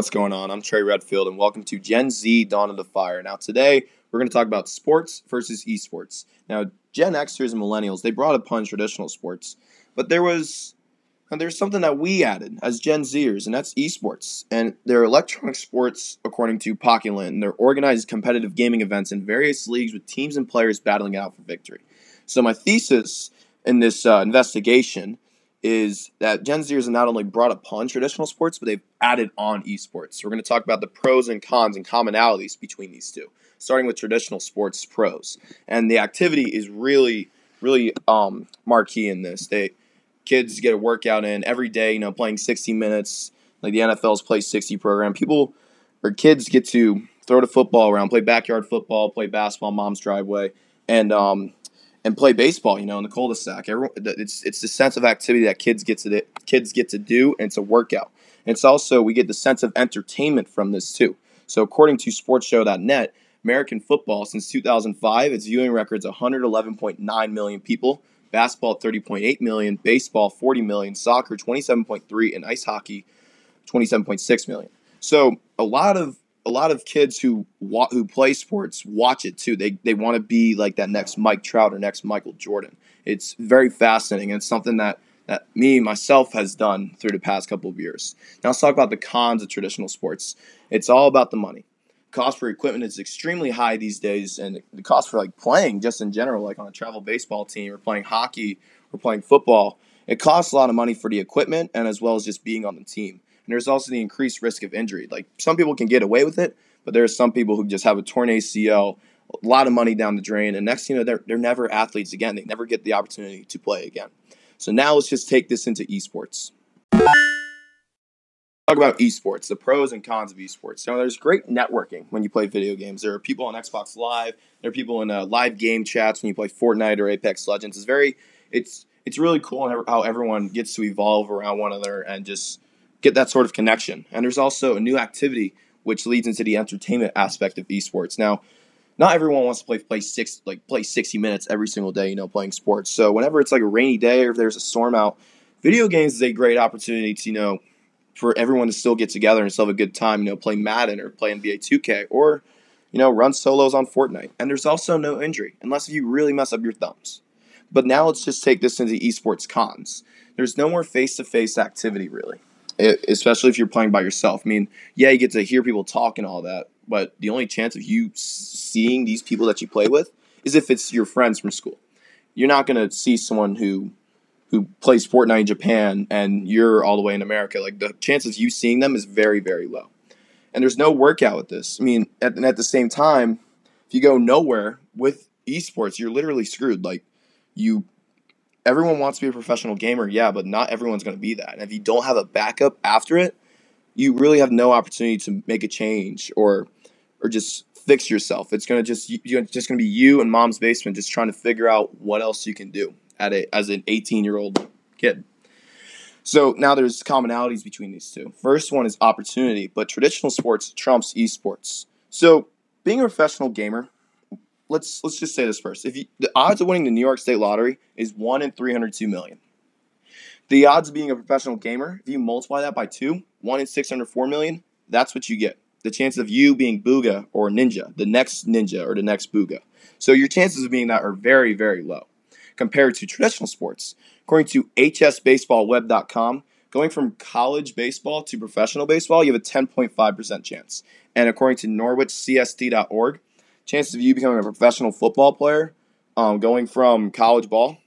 what's going on? I'm Trey Redfield, and welcome to Gen Z Dawn of the Fire. Now, today we're going to talk about sports versus esports. Now, Gen Xers and Millennials they brought upon traditional sports, but there was and there's something that we added as Gen Zers, and that's esports. And they're electronic sports, according to and they're organized competitive gaming events in various leagues with teams and players battling out for victory. So, my thesis in this uh, investigation is that Gen Zers have not only brought upon traditional sports, but they've added on esports. So we're going to talk about the pros and cons and commonalities between these two, starting with traditional sports pros. And the activity is really, really um, marquee in this. They kids get a workout in every day. You know, playing 60 minutes, like the NFL's play 60 program. People or kids get to throw the football around, play backyard football, play basketball, mom's driveway, and um, and play baseball. You know, in the cul-de-sac. Everyone, it's it's the sense of activity that kids get to kids get to do, and it's a workout. And it's also we get the sense of entertainment from this too. So according to SportsShow.net, American football since 2005, its viewing records 111.9 million people. Basketball 30.8 million, baseball 40 million, soccer 27.3, and ice hockey 27.6 million. So a lot of a lot of kids who wa- who play sports watch it too. They they want to be like that next Mike Trout or next Michael Jordan. It's very fascinating. And it's something that that me myself has done through the past couple of years. Now let's talk about the cons of traditional sports. It's all about the money. Cost for equipment is extremely high these days, and the cost for like playing just in general, like on a travel baseball team or playing hockey or playing football, it costs a lot of money for the equipment and as well as just being on the team. And there's also the increased risk of injury. Like some people can get away with it, but there are some people who just have a torn ACL, a lot of money down the drain, and next thing you know, they're, they're never athletes again. They never get the opportunity to play again. So now let's just take this into esports. Talk about esports, the pros and cons of esports. Now, there's great networking when you play video games. There are people on Xbox Live. There are people in uh, live game chats when you play Fortnite or Apex Legends. It's very, it's it's really cool how everyone gets to evolve around one another and just get that sort of connection. And there's also a new activity which leads into the entertainment aspect of esports. Now, not everyone wants to play play six like play 60 minutes every single day, you know, playing sports. So whenever it's like a rainy day or if there's a storm out, video games is a great opportunity to, you know, for everyone to still get together and still have a good time, you know, play Madden or play NBA 2K or, you know, run solos on Fortnite. And there's also no injury, unless if you really mess up your thumbs. But now let's just take this into esports cons. There's no more face to face activity, really especially if you're playing by yourself. I mean, yeah, you get to hear people talk and all that, but the only chance of you seeing these people that you play with is if it's your friends from school. You're not gonna see someone who who plays Fortnite in Japan and you're all the way in America. Like the chances of you seeing them is very very low. And there's no workout with this. I mean, at, and at the same time, if you go nowhere with esports, you're literally screwed. Like you everyone wants to be a professional gamer, yeah, but not everyone's going to be that. And if you don't have a backup after it, you really have no opportunity to make a change or or just fix yourself. It's going to just you're just going to be you and mom's basement just trying to figure out what else you can do at a as an 18-year-old kid. So now there's commonalities between these two. First one is opportunity, but traditional sports trumps esports. So being a professional gamer let's let's just say this first. If you, the odds of winning the New York State lottery is one in three hundred two million. The odds of being a professional gamer, if you multiply that by two, one in six hundred four million, that's what you get. The chances of you being Bugha or Ninja, the next Ninja or the next Bugha. So your chances of being that are very, very low compared to traditional sports. According to hsbaseballweb.com, going from college baseball to professional baseball, you have a 10.5% chance. And according to norwichcsd.org, chances of you becoming a professional football player um, going from college ball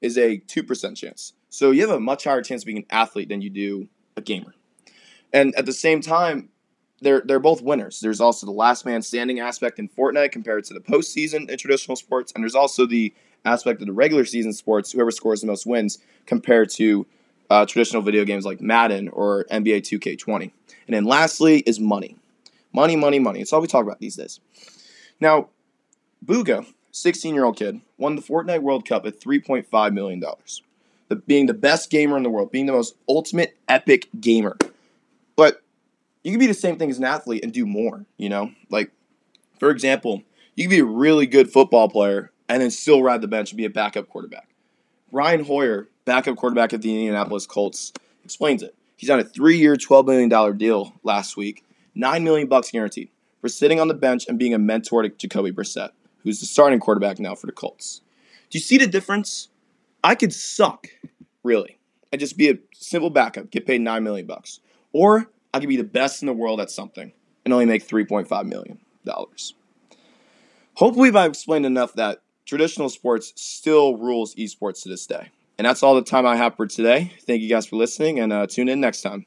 is a 2% chance. So you have a much higher chance of being an athlete than you do a gamer. And at the same time, they're they're both winners. There's also the last man standing aspect in Fortnite compared to the postseason in traditional sports, and there's also the aspect of the regular season sports, whoever scores the most wins, compared to uh, traditional video games like Madden or NBA 2K20. And then lastly is money, money, money, money. It's all we talk about these days. Now, Bugha, 16 year old kid, won the Fortnite World Cup at $3.5 million. The, being the best gamer in the world, being the most ultimate epic gamer. But you can be the same thing as an athlete and do more, you know? Like, for example, you can be a really good football player and then still ride the bench and be a backup quarterback. Brian Hoyer, backup quarterback of the Indianapolis Colts, explains it. He's on a three-year, $12 million deal last week, 9 million bucks guaranteed, for sitting on the bench and being a mentor to Jacoby Brissett, who's the starting quarterback now for the Colts. Do you see the difference? I could suck, really, and just be a simple backup, get paid 9 million bucks. Or I could be the best in the world at something and only make $3.5 million. Hopefully, I've explained enough that traditional sports still rules esports to this day. And that's all the time I have for today. Thank you guys for listening and uh, tune in next time.